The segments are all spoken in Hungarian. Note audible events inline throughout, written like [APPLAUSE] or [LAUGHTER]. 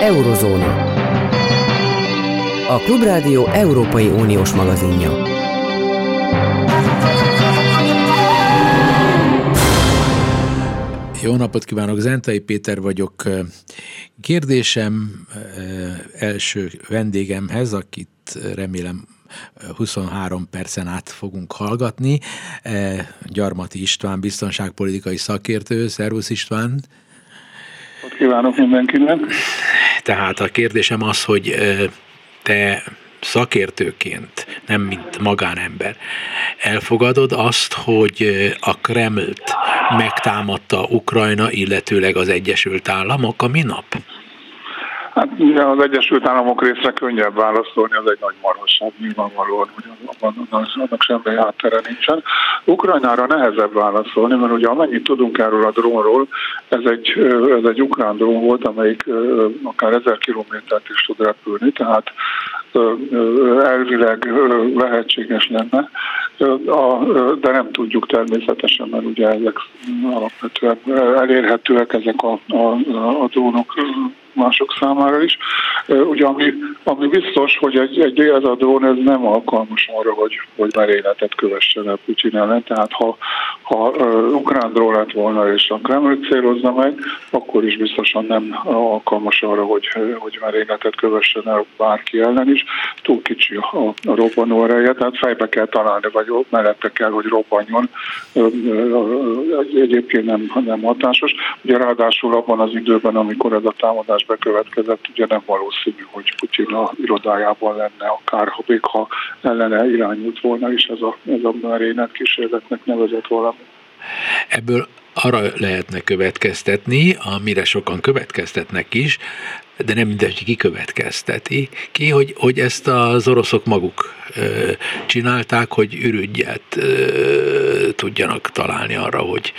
Eurozóna. A Klubrádió Európai Uniós magazinja. Jó napot kívánok, Zentai Péter vagyok. Kérdésem első vendégemhez, akit remélem 23 percen át fogunk hallgatni. Gyarmati István, biztonságpolitikai szakértő. Szervusz István! Kívánok mindenkinek! Tehát a kérdésem az, hogy te szakértőként, nem mint magánember, elfogadod azt, hogy a Kremlt megtámadta Ukrajna, illetőleg az Egyesült Államok a minap? Hát az Egyesült Államok részre könnyebb válaszolni, az egy nagy marhasság nyilvánvalóan, hogy annak semmi háttere nincsen. Ukrajnára nehezebb válaszolni, mert ugye amennyit tudunk erről a drónról, ez egy, ez egy ukrán drón volt, amelyik akár ezer kilométert is tud repülni, tehát elvileg lehetséges lenne, de nem tudjuk természetesen, mert ugye ezek alapvetően elérhetőek ezek a, a, a drónok mások számára is. Ugye ami, ami biztos, hogy egy, egy ez drón ez nem alkalmas arra, hogy, hogy merényletet kövessen el Putin ellen, tehát ha, ha ukrán drón lett volna és a Kreml célozna meg, akkor is biztosan nem alkalmas arra, hogy, hogy merényletet kövessen el bárki ellen is. Túl kicsi a, a robbanó ereje, tehát fejbe kell találni, vagy mellette kell, hogy robbanjon. Egyébként nem, nem hatásos. Ugye ráadásul abban az időben, amikor ez a támadás támadás bekövetkezett, ugye nem valószínű, hogy Putyin a irodájában lenne, akár ha még ha ellene irányult volna is ez a, ez a merénylet kísérletnek nevezett valami. Ebből arra lehetne következtetni, amire sokan következtetnek is, de nem mindegy, ki következteti ki, hogy, hogy ezt az oroszok maguk ö, csinálták, hogy ürügyet ö, tudjanak találni arra, hogy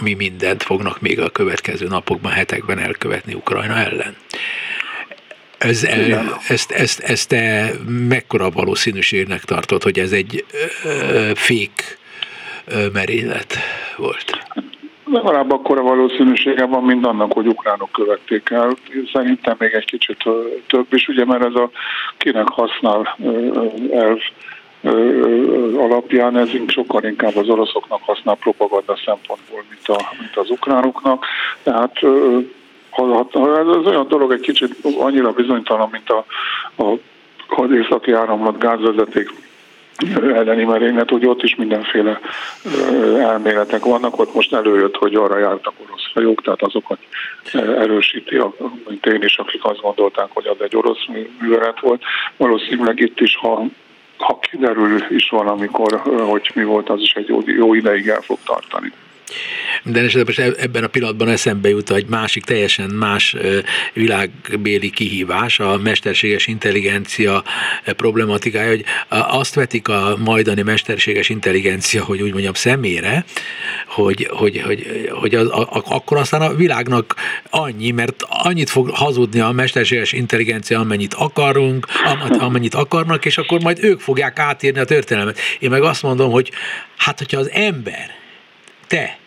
mi mindent fognak még a következő napokban, hetekben elkövetni Ukrajna ellen. Ez, ezt, ezt, ezt te mekkora valószínűségnek tartod, hogy ez egy ö, fék ö, merénylet volt? Legalább akkora valószínűsége van, mint annak, hogy ukránok követték el. Szerintem még egy kicsit több is, ugye, mert ez a kinek használ elv alapján ez sokkal inkább az oroszoknak használ propaganda szempontból, mint, a, mint az ukránoknak. Tehát ez olyan dolog egy kicsit annyira bizonytalan, mint a, a az északi áramlat gázvezeték elleni merénylet, hogy ott is mindenféle elméletek vannak, ott most előjött, hogy arra jártak orosz hajók, tehát azokat erősíti, mint én is, akik azt gondolták, hogy az egy orosz művelet volt. Valószínűleg itt is, ha ha kiderül is valamikor, hogy mi volt, az is egy jó, jó ideig el fog tartani. Minden most ebben a pillanatban eszembe jut egy másik, teljesen más világbéli kihívás, a mesterséges intelligencia problematikája, hogy azt vetik a majdani mesterséges intelligencia, hogy úgy mondjam, szemére, hogy, hogy, hogy, hogy az, a, akkor aztán a világnak annyi, mert annyit fog hazudni a mesterséges intelligencia, amennyit akarunk, amennyit akarnak, és akkor majd ők fogják átírni a történelmet. Én meg azt mondom, hogy hát, hogyha az ember te,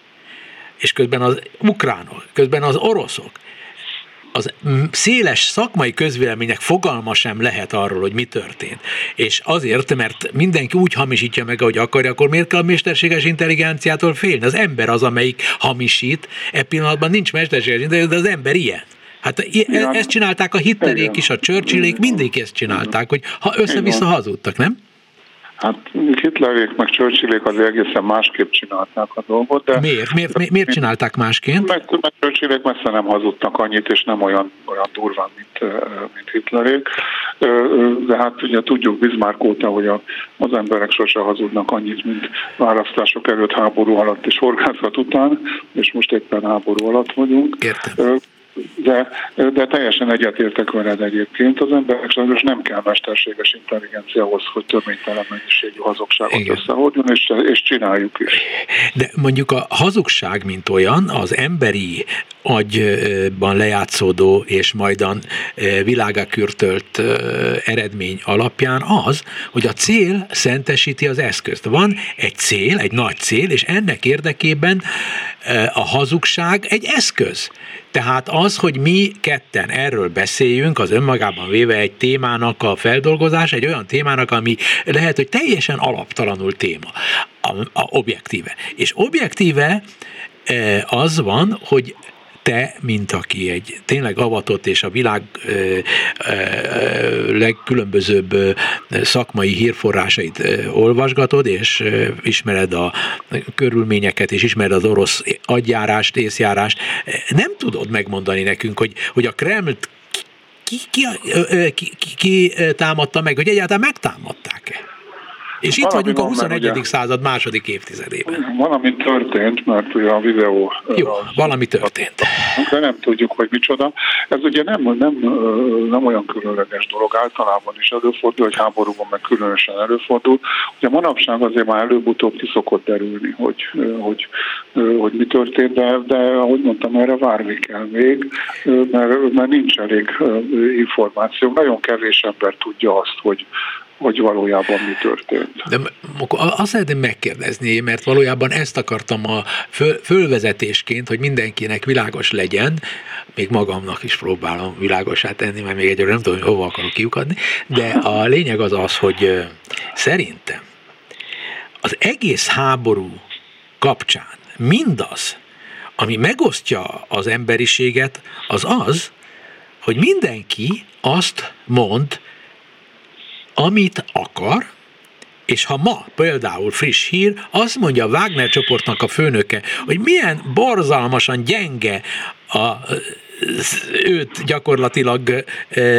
és közben az ukránok, közben az oroszok, az széles szakmai közvélemények fogalma sem lehet arról, hogy mi történt. És azért, mert mindenki úgy hamisítja meg, ahogy akarja, akkor miért kell a mesterséges intelligenciától félni? Az ember az, amelyik hamisít, e pillanatban nincs mesterséges intelligencia, de az ember ilyen. Hát e- ezt csinálták a Hitlerék is, a Churchillék, mindig ezt csinálták, hogy ha össze-vissza hazudtak, nem? Hát Hitlerék meg Churchillék azért egészen másképp csinálták a dolgot. De miért? Miért, miért, miért csinálták másként? Meg, meg Churchillék messze nem hazudtak annyit, és nem olyan, olyan durván, mint, mint Hitlerék. De hát ugye tudjuk Bismarck óta, hogy a, az emberek sose hazudnak annyit, mint választások előtt, háború alatt és horgászat után, és most éppen háború alatt vagyunk. Értem de, de teljesen egyetértek veled egyébként. Az emberek sajnos nem kell mesterséges intelligenciához, hogy töménytelen mennyiségű hazugságot Igen. összehordjon, és, és csináljuk is. De mondjuk a hazugság, mint olyan, az emberi agyban lejátszódó és majdan világa kürtölt eredmény alapján az, hogy a cél szentesíti az eszközt. Van egy cél, egy nagy cél, és ennek érdekében a hazugság egy eszköz. Tehát az, hogy mi ketten erről beszéljünk, az önmagában véve egy témának a feldolgozás, egy olyan témának, ami lehet, hogy teljesen alaptalanul téma, a, a objektíve. És objektíve az van, hogy te, mint aki egy tényleg avatott és a világ ö, ö, legkülönbözőbb szakmai hírforrásait ö, olvasgatod, és ö, ismered a körülményeket, és ismered az orosz agyjárást, észjárást, nem tudod megmondani nekünk, hogy, hogy a Kremlt ki, ki, ki, ki, ki támadta meg, hogy egyáltalán megtámadták-e? És itt vagyunk a 21. Ugye, század második évtizedében. Valami történt, mert ugye a videó... Jó, valami történt. De nem tudjuk, hogy micsoda. Ez ugye nem, nem, nem olyan különleges dolog, általában is előfordul, hogy háborúban meg különösen előfordul. Ugye manapság azért már előbb-utóbb ki szokott derülni, hogy, hogy, hogy mi történt, de, de ahogy mondtam, erre várni kell még, mert, mert nincs elég információ. Nagyon kevés ember tudja azt, hogy, hogy valójában mi történt. De azt szeretném megkérdezni, mert valójában ezt akartam a föl, fölvezetésként, hogy mindenkinek világos legyen, még magamnak is próbálom világosát tenni, mert még egyre nem tudom, hogy hova akarok kiukadni, de a lényeg az az, hogy szerintem az egész háború kapcsán mindaz, ami megosztja az emberiséget, az az, hogy mindenki azt mond, amit akar, és ha ma például friss hír, azt mondja a Wagner csoportnak a főnöke, hogy milyen borzalmasan gyenge a őt gyakorlatilag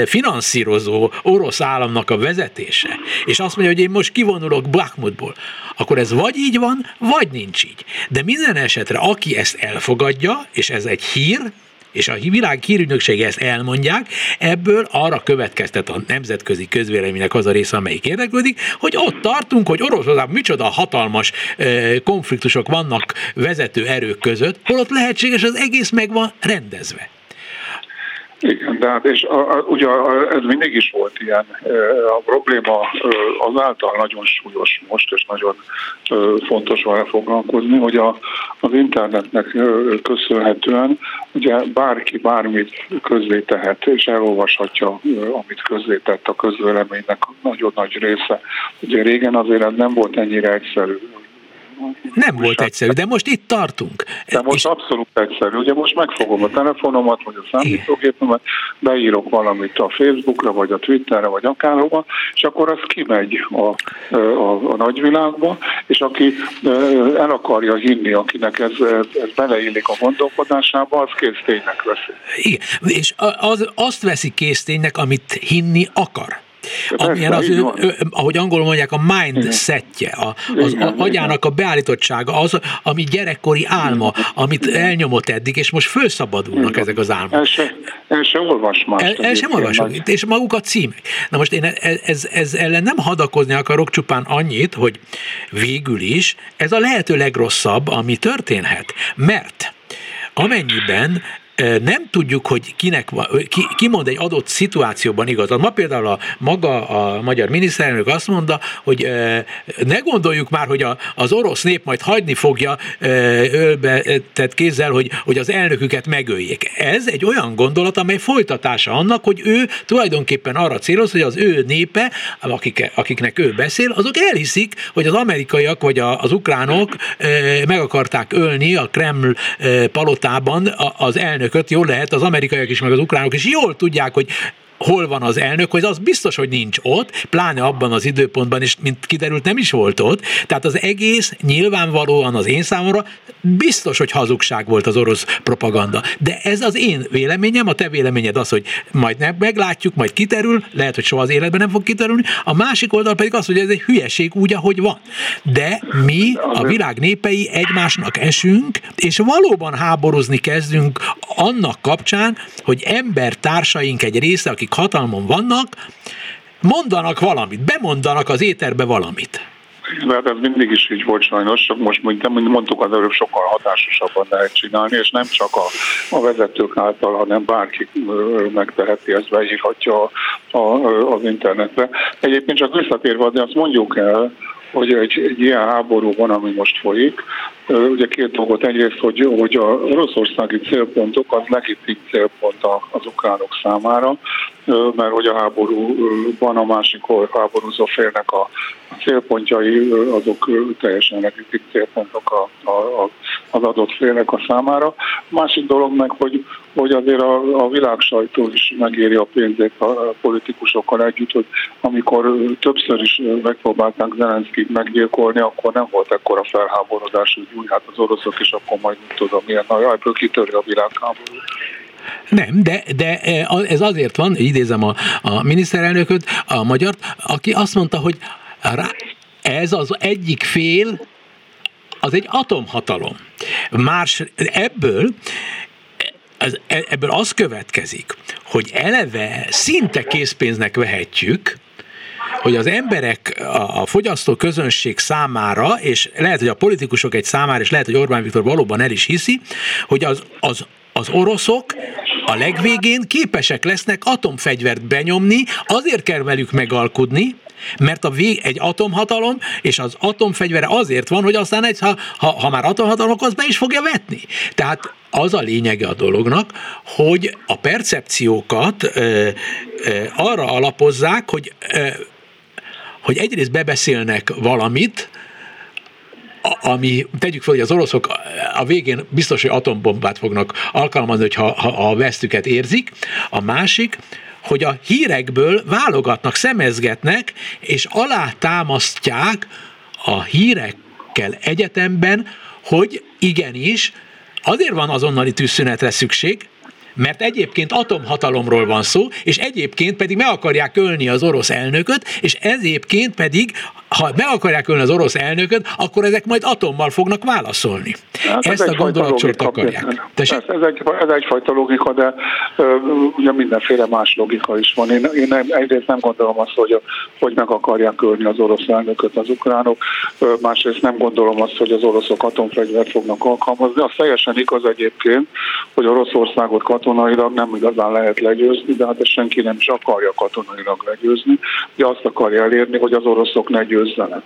finanszírozó orosz államnak a vezetése, és azt mondja, hogy én most kivonulok Bakhmutból, akkor ez vagy így van, vagy nincs így. De minden esetre, aki ezt elfogadja, és ez egy hír, és a világ hírügynöksége ezt elmondják, ebből arra következtet a nemzetközi közvéleménynek az a része, amelyik érdeklődik, hogy ott tartunk, hogy Oroszországban micsoda hatalmas konfliktusok vannak vezető erők között, holott lehetséges az egész meg van rendezve. Igen, de hát és a, a, ugye ez mindig is volt ilyen. A probléma azáltal nagyon súlyos most, és nagyon fontos vele foglalkozni, hogy a, az internetnek köszönhetően ugye bárki bármit tehet, és elolvashatja, amit közzétett a közvéleménynek nagyon nagy része. Ugye régen azért nem volt ennyire egyszerű nem volt egyszerű, de most itt tartunk. De most és... abszolút egyszerű. Ugye most megfogom a telefonomat, vagy a számítógépemet, beírok valamit a Facebookra, vagy a Twitterre, vagy akárhova, és akkor az kimegy a, a, a nagyvilágba, és aki el akarja hinni, akinek ez, ez beleillik a gondolkodásába, az készténynek veszi. Igen, és az, azt veszi készténynek, amit hinni akar amilyen az ő, ő, ahogy angolul mondják, a mindsetje, a, az igen, agyának a beállítottsága, az, ami gyerekkori álma, amit elnyomott eddig, és most felszabadulnak igen. ezek az álmok. El se, el se olvas más. El, el sem olvasok, és maguk a címek. Na most én ez, ez, ez ellen nem hadakozni akarok, csupán annyit, hogy végül is ez a lehető legrosszabb, ami történhet. Mert amennyiben nem tudjuk, hogy kinek ki, ki mond egy adott szituációban igazat. Ma például a maga a magyar miniszterelnök azt mondta, hogy ne gondoljuk már, hogy a, az orosz nép majd hagyni fogja ölbe tehát kézzel, hogy, hogy az elnöküket megöljék. Ez egy olyan gondolat, amely folytatása annak, hogy ő tulajdonképpen arra céloz, hogy az ő népe, akik, akiknek ő beszél, azok elhiszik, hogy az amerikaiak vagy az ukránok meg akarták ölni a Kreml palotában az elnök elnököt, jól lehet, az amerikaiak is, meg az ukránok is jól tudják, hogy hol van az elnök, hogy az biztos, hogy nincs ott, pláne abban az időpontban, és mint kiderült, nem is volt ott. Tehát az egész nyilvánvalóan az én számomra biztos, hogy hazugság volt az orosz propaganda. De ez az én véleményem, a te véleményed az, hogy majd meglátjuk, majd kiterül, lehet, hogy soha az életben nem fog kiterülni. A másik oldal pedig az, hogy ez egy hülyeség úgy, ahogy van. De mi, a világ népei egymásnak esünk, és valóban háborozni kezdünk annak kapcsán, hogy ember társaink egy része, akik akik hatalmon vannak, mondanak valamit, bemondanak az éterbe valamit. Hát ez mindig is így volt sajnos, csak most nem mondtuk az előbb sokkal hatásosabban lehet csinálni, és nem csak a, a vezetők által, hanem bárki megteheti, ezt beírhatja a, a, az internetre. Egyébként csak visszatérve, de azt mondjuk el, hogy egy, egy ilyen háború van, ami most folyik. Ugye két dolgot. Egyrészt, hogy, hogy a oroszországi célpontok az legitim célpont az ukránok számára, mert hogy a háborúban a másik háborúzó félnek a, a célpontjai azok teljesen legitim célpontok a, a, az adott félnek a számára. Másik dolog meg, hogy, hogy azért a, a világ sajtó is megéri a pénzét a politikusokkal együtt, hogy amikor többször is megpróbálták Zelenszkit meggyilkolni, akkor nem volt ekkora felháborodás, hogy úgy hát az oroszok is akkor majd nem tudom milyen nagy, ebből kitöri a világháború. Nem, de, de ez azért van, idézem a, a miniszterelnököt, a magyart, aki azt mondta, hogy rá, ez az egyik fél, az egy atomhatalom. Más ebből az, ebből az következik, hogy eleve szinte készpénznek vehetjük, hogy az emberek, a, a fogyasztó közönség számára, és lehet, hogy a politikusok egy számára, és lehet, hogy Orbán Viktor valóban el is hiszi, hogy az, az, az oroszok a legvégén képesek lesznek atomfegyvert benyomni, azért kell velük megalkudni, mert a vég, egy atomhatalom, és az atomfegyvere azért van, hogy aztán egy, ha, ha, ha már atomhatalom, az be is fogja vetni. Tehát az a lényege a dolognak, hogy a percepciókat ö, ö, arra alapozzák, hogy ö, hogy egyrészt bebeszélnek valamit, ami, tegyük fel, hogy az oroszok a végén biztos, hogy atombombát fognak alkalmazni, hogyha ha a vesztüket érzik. A másik, hogy a hírekből válogatnak, szemezgetnek, és alátámasztják a hírekkel egyetemben, hogy igenis, azért van azonnali tűzszünetre szükség, mert egyébként atomhatalomról van szó, és egyébként pedig meg akarják ölni az orosz elnököt, és egyébként pedig, ha meg akarják ölni az orosz elnököt, akkor ezek majd atommal fognak válaszolni. Hát Ezt ez a gondolatsort akarják. Ez, ez, egy, ez egyfajta logika, de ö, ugye mindenféle más logika is van. Én, én nem, egyrészt nem gondolom azt, hogy, hogy meg akarják ölni az orosz elnököt az ukránok, ö, másrészt nem gondolom azt, hogy az oroszok atomfegyvert fognak alkalmazni. Az teljesen igaz egyébként, hogy Oroszországot katonailag nem igazán lehet legyőzni, de hát ezt senki nem is akarja katonailag legyőzni. Ugye azt akarja elérni, hogy az oroszok ne gözlenen.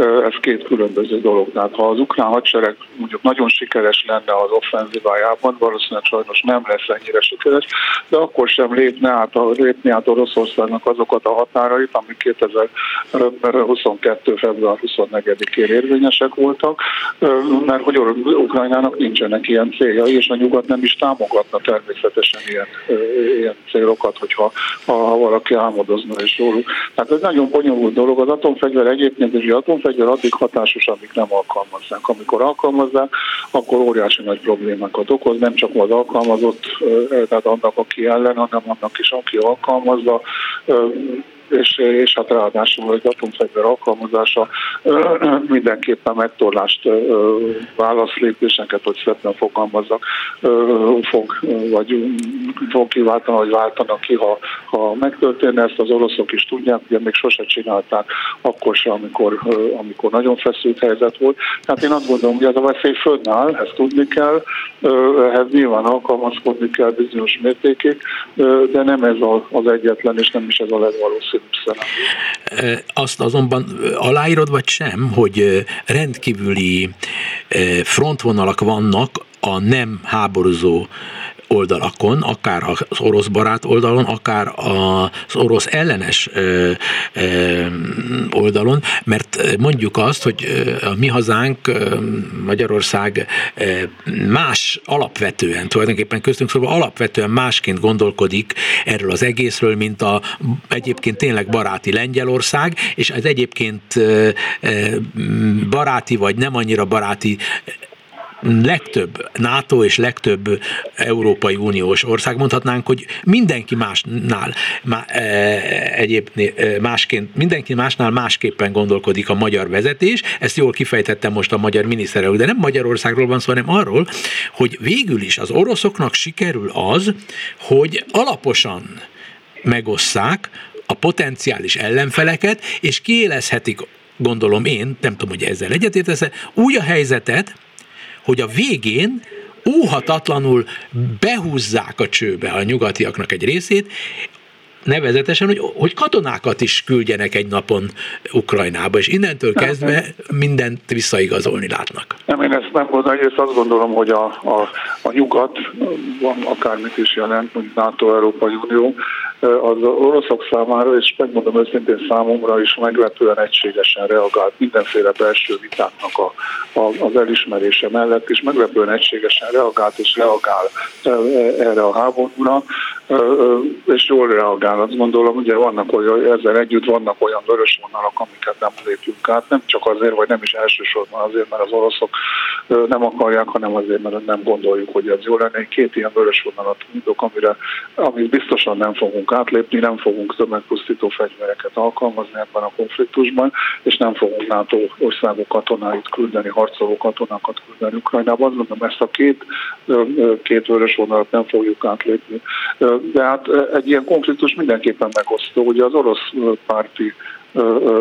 Ez két különböző dolog. Tehát ha az ukrán hadsereg mondjuk nagyon sikeres lenne az offenzívájában, valószínűleg sajnos nem lesz ennyire sikeres, de akkor sem lépne át, lépni át Oroszországnak azokat a határait, amik 2022. február 24-én érvényesek voltak, mert hogy Ukrajnának nincsenek ilyen céljai, és a nyugat nem is támogatna természetesen ilyen, ilyen célokat, hogyha ha valaki álmodozna és róluk. Tehát ez nagyon bonyolult dolog. Az atomfegyver egyébként, és az atomfegyver fegyver addig hatásos, amíg nem alkalmazzák. Amikor alkalmazzák, akkor óriási nagy problémákat okoz, nem csak az alkalmazott, tehát annak, aki ellen, hanem annak is, aki alkalmazza és, és hát ráadásul egy atomfegyver alkalmazása mindenképpen megtorlást válaszlépéseket, hogy szépen fogalmazzak, fog, vagy fog kiváltani, vagy váltanak ki, ha, ha megtörténne. Ezt az oroszok is tudják, ugye még sose csinálták, akkor se, amikor, amikor nagyon feszült helyzet volt. Tehát én azt gondolom, hogy ez a veszély fönnáll, ezt tudni kell, ehhez nyilván alkalmazkodni kell bizonyos mértékig, de nem ez az egyetlen, és nem is ez a legvalószínűbb azt azonban aláírod, vagy sem, hogy rendkívüli frontvonalak vannak a nem háborúzó oldalakon, akár az orosz barát oldalon, akár az orosz ellenes oldalon, mert mondjuk azt, hogy a mi hazánk, Magyarország más alapvetően, tulajdonképpen köztünk szóval alapvetően másként gondolkodik erről az egészről, mint a egyébként tényleg baráti Lengyelország, és az egyébként baráti vagy nem annyira baráti legtöbb NATO és legtöbb Európai Uniós ország, mondhatnánk, hogy mindenki másnál má, e, egyébként e, másként, mindenki másnál másképpen gondolkodik a magyar vezetés, ezt jól kifejtettem most a magyar miniszterelnök, de nem Magyarországról van szó, hanem arról, hogy végül is az oroszoknak sikerül az, hogy alaposan megosszák a potenciális ellenfeleket, és kiélezhetik gondolom én, nem tudom, hogy ezzel egyetértesz, úgy a helyzetet, hogy a végén óhatatlanul behúzzák a csőbe a nyugatiaknak egy részét, nevezetesen, hogy, hogy katonákat is küldjenek egy napon Ukrajnába, és innentől kezdve mindent visszaigazolni látnak. Nem, én ezt nem gondolom, egyrészt azt gondolom, hogy a, a, a nyugat, akármit is jelent, mint NATO, Európai Unió, az oroszok számára, és megmondom őszintén számomra is meglepően egységesen reagált mindenféle belső vitáknak a, a, az elismerése mellett, és meglepően egységesen reagált és reagál erre a háborúra, és jól reagál. Azt gondolom, ugye vannak olyan, ezzel együtt vannak olyan vörös vonalak, amiket nem lépjünk át, nem csak azért, vagy nem is elsősorban azért, mert az oroszok nem akarják, hanem azért, mert nem gondoljuk, hogy ez jó lenne. Két ilyen vörös vonalat tudok, amire, amit biztosan nem fogunk átlépni, nem fogunk tömegpusztító fegyvereket alkalmazni ebben a konfliktusban, és nem fogunk NATO országok katonáit küldeni, harcoló katonákat küldeni Ukrajnába. Azt mondom, ezt a két, két vörös vonalat nem fogjuk átlépni de hát egy ilyen konfliktus mindenképpen megosztó. Ugye az orosz párti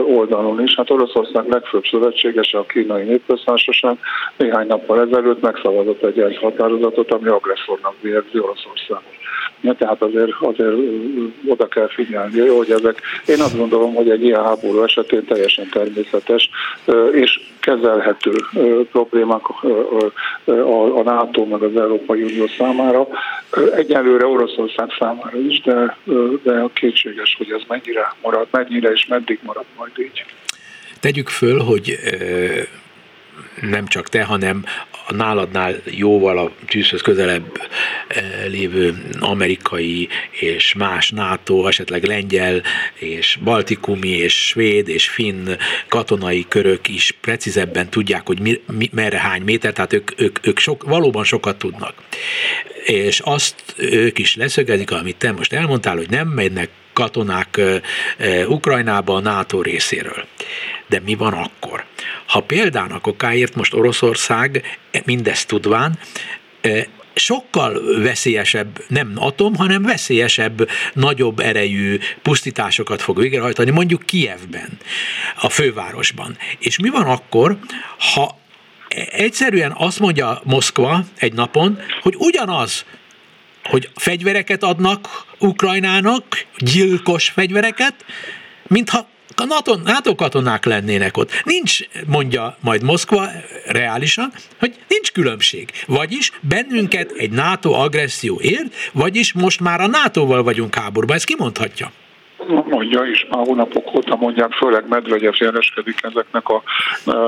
oldalon is. Hát Oroszország legfőbb szövetségese a kínai népköztársaság néhány nappal ezelőtt megszavazott egy egy határozatot, ami agresszornak bérzi Oroszországot. Ja, tehát azért, azért oda kell figyelni, hogy ezek, én azt gondolom, hogy egy ilyen háború esetén teljesen természetes és kezelhető problémák a NATO meg az Európai Unió számára. Egyelőre Oroszország számára is, de, de kétséges, hogy ez mennyire marad, mennyire és meddig marad majd így. Tegyük föl, hogy nem csak te, hanem a náladnál jóval a tűzhöz közelebb lévő amerikai és más NATO, esetleg lengyel és baltikumi és svéd és finn katonai körök is precízebben tudják, hogy mi, mi, merre hány méter, tehát ők, ők, ők sok, valóban sokat tudnak. És azt ők is leszögezik, amit te most elmondtál, hogy nem mennek katonák Ukrajnába a NATO részéről. De mi van akkor? Ha példának okáért most Oroszország mindezt tudván sokkal veszélyesebb, nem atom, hanem veszélyesebb, nagyobb erejű pusztításokat fog végrehajtani, mondjuk Kievben, a fővárosban. És mi van akkor, ha egyszerűen azt mondja Moszkva egy napon, hogy ugyanaz, hogy fegyvereket adnak Ukrajnának, gyilkos fegyvereket, mintha a NATO, NATO katonák lennének ott. Nincs, mondja majd Moszkva reálisan, hogy nincs különbség. Vagyis bennünket egy NATO agresszió ér, vagyis most már a NATO-val vagyunk háborúban. Ezt kimondhatja? Mondja is, már hónapok óta mondják, főleg Medvegyev jeleskedik ezeknek a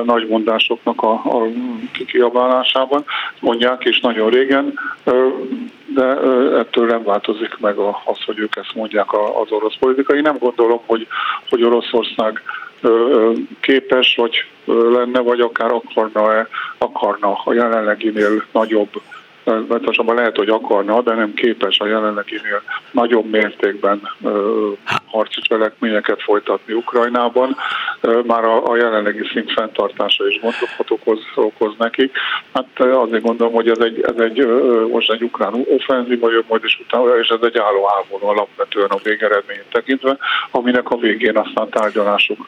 nagy mondásoknak a, a kiabálásában, mondják, és nagyon régen, de ettől nem változik meg az, hogy ők ezt mondják az orosz politika. Én nem gondolom, hogy, hogy Oroszország képes, vagy lenne, vagy akár akarna, akarna a jelenleginél nagyobb pontosabban lehet, hogy akarna, de nem képes a jelenleginél nagyobb mértékben harci cselekményeket folytatni Ukrajnában. Már a, a jelenlegi szint fenntartása is gondokat okoz, okoz nekik. Hát azért gondolom, hogy ez egy, ez egy most egy ukrán offenzíva jön majd is utána, és ez egy álló háború alapvetően a végeredményét tekintve, aminek a végén aztán tárgyalások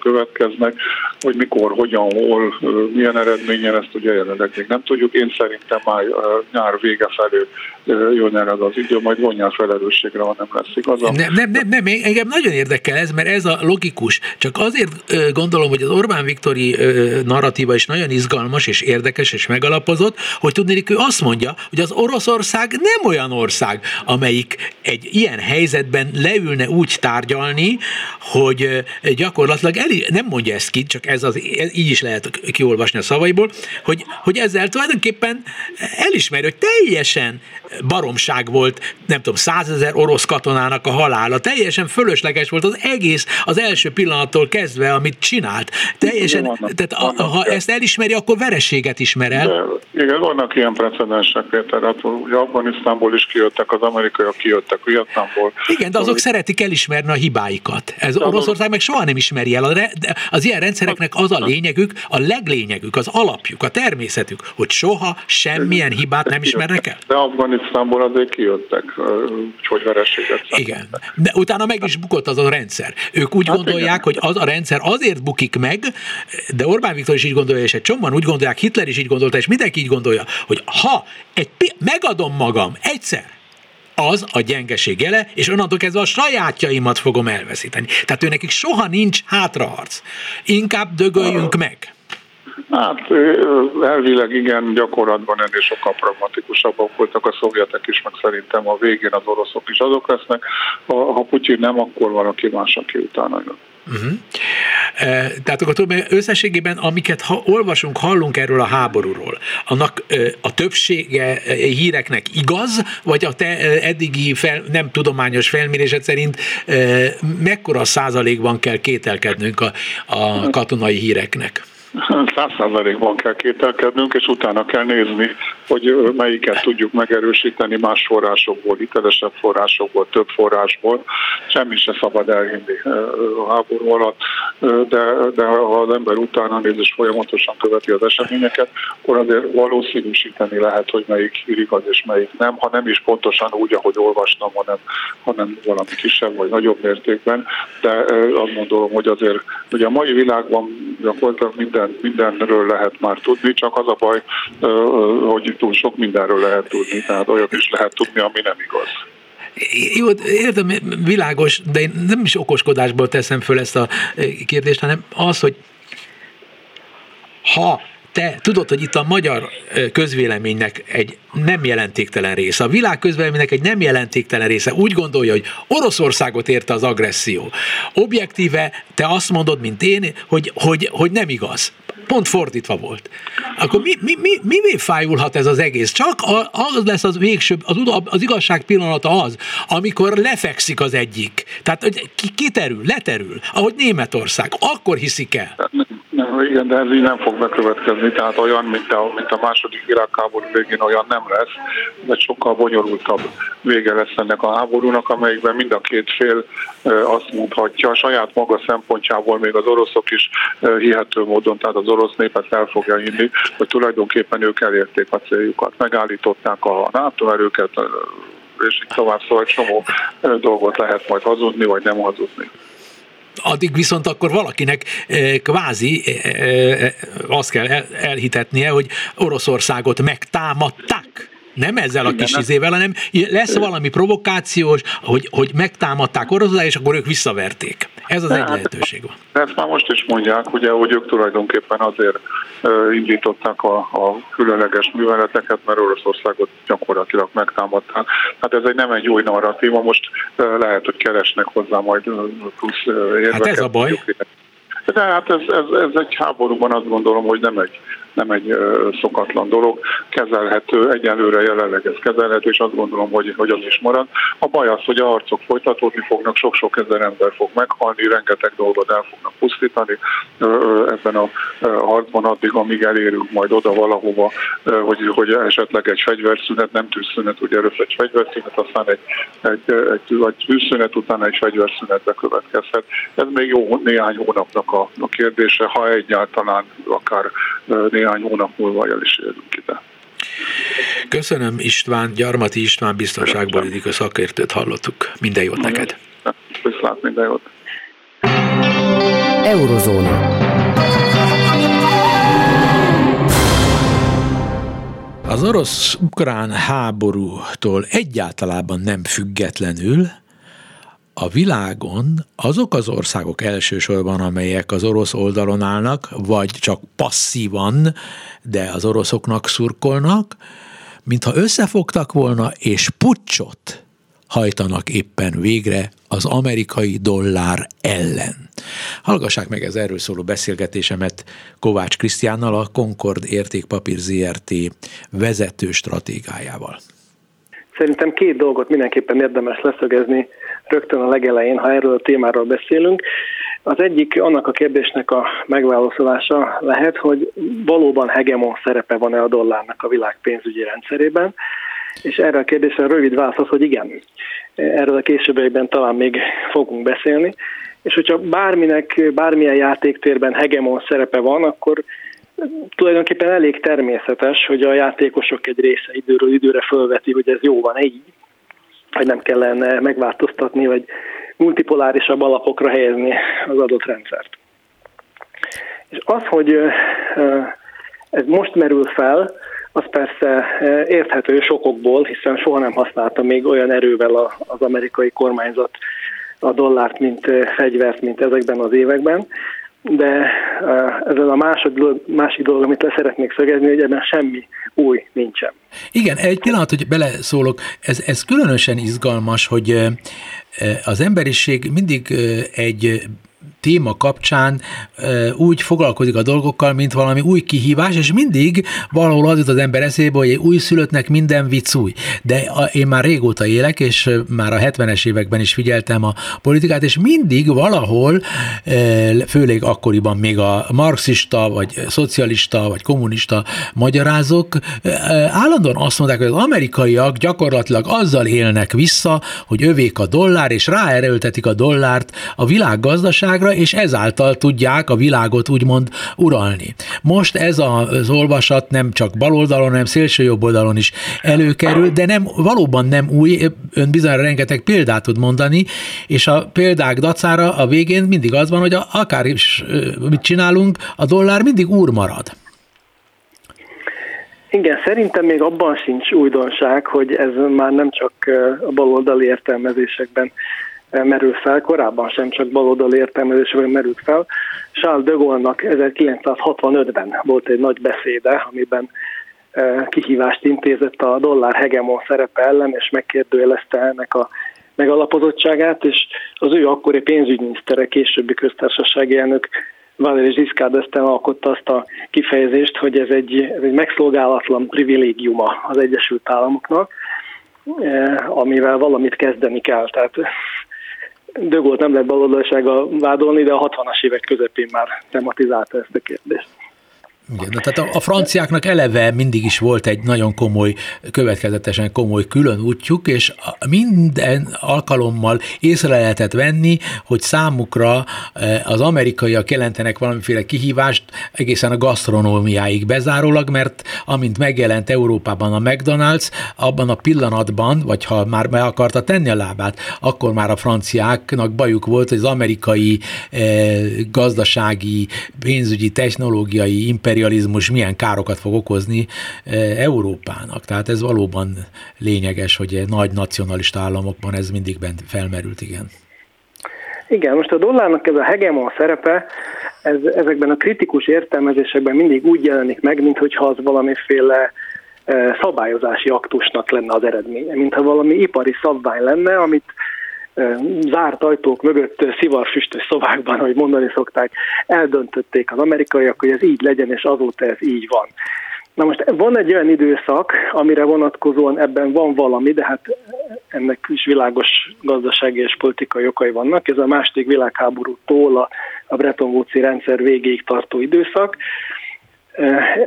következnek, hogy mikor, hogyan, hol, milyen eredményen, ezt ugye jelenleg még nem tudjuk. Én szerintem már nyár vége felé jön el az idő, majd vonjál felelősségre, ha nem lesz igaza. Nem, nem, nem, nem, engem nagyon érdekel ez, mert ez a logikus. Csak azért gondolom, hogy az Orbán Viktori narratíva is nagyon izgalmas és érdekes és megalapozott, hogy tudni, ő azt mondja, hogy az Oroszország nem olyan ország, amelyik egy ilyen helyzetben leülne úgy tárgyalni, hogy gyakorlatilag el, nem mondja ezt ki, csak ez az, így is lehet kiolvasni a szavaiból, hogy, hogy ezzel tulajdonképpen elismeri, hogy teljesen baromság volt, nem tudom, százezer orosz katonának a halála. Teljesen fölösleges volt az egész az első pillanattól kezdve, amit csinált. Teljesen, vannak, tehát vannak, ha ezt elismeri, akkor verességet ismer el. De, igen, vannak ilyen precedensek, Péter. Hát ugye Afganisztánból is kijöttek, az amerikaiak kijöttek Vietnamból. Igen, de azok szeretik elismerni a hibáikat. Ez de Oroszország meg soha nem ismeri el. Az ilyen rendszereknek az a lényegük, a leglényegük, az alapjuk, a természetük, hogy soha semmilyen hibát nem ismernek el. De Afganisztán Afganisztánból azért kijöttek hogy vereséget Igen, de utána meg is bukott az a rendszer. Ők úgy hát gondolják, igen. hogy az a rendszer azért bukik meg, de Orbán Viktor is így gondolja, és egy csomóan úgy gondolják, Hitler is így gondolta, és mindenki így gondolja, hogy ha egy megadom magam egyszer, az a gyengeség jele, és onnantól kezdve a sajátjaimat fogom elveszíteni. Tehát ő nekik soha nincs hátraharc. Inkább dögöljünk meg. Hát elvileg igen, gyakorlatban ennél sokkal pragmatikusabbak voltak a szovjetek is, meg szerintem a végén az oroszok is azok lesznek. Ha, ha Putyin nem, akkor valaki más, aki utána jön. Uh-huh. E, tehát akkor tudom, összességében, amiket ha olvasunk, hallunk erről a háborúról, annak a többsége híreknek igaz, vagy a te eddigi fel, nem tudományos felmérésed szerint mekkora százalékban kell kételkednünk a, a katonai híreknek? Száz százalékban kell kételkednünk, és utána kell nézni, hogy melyiket tudjuk megerősíteni más forrásokból, hitelesebb forrásokból, több forrásból. Semmi se szabad elhinni a háború alatt, de, de ha az ember utána néz és folyamatosan követi az eseményeket, akkor azért valószínűsíteni lehet, hogy melyik hír igaz és melyik nem, ha nem is pontosan úgy, ahogy olvastam, hanem, hanem valami kisebb vagy nagyobb mértékben, de azt gondolom, hogy azért ugye a mai világban gyakorlatilag minden minden, mindenről lehet már tudni, csak az a baj, hogy túl sok mindenről lehet tudni, tehát olyat is lehet tudni, ami nem igaz. Jó, értem, világos, de én nem is okoskodásból teszem föl ezt a kérdést, hanem az, hogy ha te tudod, hogy itt a magyar közvéleménynek egy nem jelentéktelen része, a világ közvéleménynek egy nem jelentéktelen része úgy gondolja, hogy Oroszországot érte az agresszió. Objektíve te azt mondod, mint én, hogy, hogy, hogy nem igaz. Pont fordítva volt. Akkor mi, mi, mi, mivé fájulhat ez az egész? Csak az lesz az végső, az, az igazság pillanata az, amikor lefekszik az egyik. Tehát hogy kiterül, leterül, ahogy Németország. Akkor hiszik el. Igen, de ez így nem fog bekövetkezni, tehát olyan, mint a, mint a második világháború végén olyan nem lesz, de sokkal bonyolultabb vége lesz ennek a háborúnak, amelyikben mind a két fél azt mondhatja, a saját maga szempontjából még az oroszok is hihető módon, tehát az orosz népet el fogja hinni, hogy tulajdonképpen ők elérték a céljukat, megállították a NATO erőket, és így tovább, szóval egy csomó dolgot lehet majd hazudni, vagy nem hazudni addig viszont akkor valakinek eh, kvázi eh, eh, azt kell elhitetnie, hogy Oroszországot megtámadták. Nem ezzel a kis izével, hanem lesz valami provokációs, hogy, hogy megtámadták Oroszországot, és akkor ők visszaverték. Ez az egy hát, lehetőség van. Ezt már most is mondják, ugye, hogy ők tulajdonképpen azért indították a, a különleges műveleteket, mert Oroszországot gyakorlatilag megtámadták. Hát ez egy nem egy új narratíva, most lehet, hogy keresnek hozzá majd plusz érveket. Hát ez a baj. De hát ez, ez, ez egy háborúban azt gondolom, hogy nem egy nem egy szokatlan dolog, kezelhető, egyelőre jelenleg ez kezelhető, és azt gondolom, hogy, hogy az is marad. A baj az, hogy a harcok folytatódni fognak, sok-sok ezer ember fog meghalni, rengeteg dolgot el fognak pusztítani ebben a harcban addig, amíg elérünk majd oda valahova, hogy, hogy esetleg egy fegyverszünet, nem tűzszünet, ugye először egy fegyverszünet, aztán egy, egy, egy, egy tűzszünet, után egy fegyverszünet bekövetkezhet. Ez még jó néhány hónapnak a, a kérdése, ha egyáltalán akár néhány néhány hónap múlva el is érünk ide. Köszönöm István, Gyarmati István biztonságpolitika szakértőt hallottuk. Minden jót neked. Viszlát, minden jót. Eurozóna. Az orosz-ukrán háborútól egyáltalában nem függetlenül a világon azok az országok elsősorban, amelyek az orosz oldalon állnak, vagy csak passzívan, de az oroszoknak szurkolnak, mintha összefogtak volna, és pucsot hajtanak éppen végre az amerikai dollár ellen. Hallgassák meg ez erről szóló beszélgetésemet Kovács Krisztiánnal, a Concord Értékpapír ZRT vezető stratégájával. Szerintem két dolgot mindenképpen érdemes leszögezni rögtön a legelején, ha erről a témáról beszélünk. Az egyik annak a kérdésnek a megválaszolása lehet, hogy valóban hegemon szerepe van-e a dollárnak a világ pénzügyi rendszerében, és erre a kérdésre a rövid válasz az, hogy igen. Erről a későbbiekben talán még fogunk beszélni. És hogyha bárminek, bármilyen játéktérben hegemon szerepe van, akkor tulajdonképpen elég természetes, hogy a játékosok egy része időről időre fölveti, hogy ez jó van így, hogy nem kellene megváltoztatni, vagy multipolárisabb alapokra helyezni az adott rendszert. És az, hogy ez most merül fel, az persze érthető sokokból, hiszen soha nem használta még olyan erővel az amerikai kormányzat a dollárt, mint fegyvert, mint ezekben az években de ez a dolog, másik dolog, amit le szeretnék szögezni, hogy ebben semmi új nincsen. Igen, egy pillanat, hogy beleszólok, ez, ez különösen izgalmas, hogy az emberiség mindig egy téma kapcsán úgy foglalkozik a dolgokkal, mint valami új kihívás, és mindig valahol az jut az ember eszébe, hogy egy új szülöttnek minden vicc új. De én már régóta élek, és már a 70-es években is figyeltem a politikát, és mindig valahol, főleg akkoriban még a marxista, vagy szocialista, vagy kommunista magyarázók állandóan azt mondták, hogy az amerikaiak gyakorlatilag azzal élnek vissza, hogy övék a dollár, és ráerőltetik a dollárt a világgazdaságra, és ezáltal tudják a világot úgymond uralni. Most ez az olvasat nem csak baloldalon, hanem szélső jobb oldalon is előkerül, de nem, valóban nem új, ön bizonyára rengeteg példát tud mondani, és a példák dacára a végén mindig az van, hogy akár is mit csinálunk, a dollár mindig úr marad. Igen, szerintem még abban sincs újdonság, hogy ez már nem csak a baloldali értelmezésekben merül fel, korábban sem csak baloldali értelmezésben merült fel. Charles de Gaulle-nak 1965-ben volt egy nagy beszéde, amiben e, kihívást intézett a dollár hegemon szerepe ellen, és megkérdőjelezte ennek a megalapozottságát, és az ő akkori pénzügyminisztere, későbbi köztársasági elnök Valéry Giscard d'Estaing alkotta azt a kifejezést, hogy ez egy, ez egy megszolgálatlan privilégiuma az Egyesült Államoknak, e, amivel valamit kezdeni kell. Tehát Dögolt nem lehet baloldalsága vádolni, de a 60-as évek közepén már tematizálta ezt a kérdést. Igen, de tehát a, a franciáknak eleve mindig is volt egy nagyon komoly, következetesen komoly külön útjuk, és minden alkalommal észre lehetett venni, hogy számukra e, az amerikaiak jelentenek valamiféle kihívást egészen a gasztronómiáig bezárólag, mert amint megjelent Európában a McDonald's, abban a pillanatban, vagy ha már meg akarta tenni a lábát, akkor már a franciáknak bajuk volt, hogy az amerikai eh, gazdasági, pénzügyi, technológiai imperium imperializmus milyen károkat fog okozni eh, Európának. Tehát ez valóban lényeges, hogy nagy nacionalista államokban ez mindig bent felmerült, igen. Igen, most a dollárnak ez a hegemon szerepe, ez, ezekben a kritikus értelmezésekben mindig úgy jelenik meg, mintha az valamiféle eh, szabályozási aktusnak lenne az eredménye, mintha valami ipari szabvány lenne, amit zárt ajtók mögött szivarfüstös szobákban, ahogy mondani szokták, eldöntötték az amerikaiak, hogy ez így legyen, és azóta ez így van. Na most van egy olyan időszak, amire vonatkozóan ebben van valami, de hát ennek is világos gazdasági és politikai okai vannak. Ez a második világháborútól a, Bretton Woods-i rendszer végéig tartó időszak.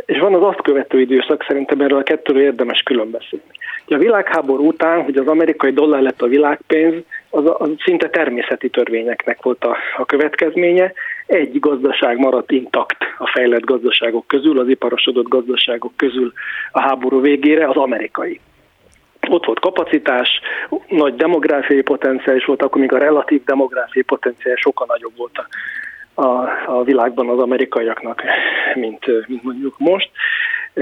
És van az azt követő időszak, szerintem erről a kettőről érdemes különbeszélni. A világháború után, hogy az amerikai dollár lett a világpénz, az, az szinte természeti törvényeknek volt a, a következménye. Egy gazdaság maradt intakt a fejlett gazdaságok közül, az iparosodott gazdaságok közül a háború végére, az amerikai ott volt kapacitás, nagy demográfiai potenciál is volt, akkor még a relatív demográfiai potenciál sokkal nagyobb volt a, a, a világban az amerikaiaknak, mint, mint mondjuk most.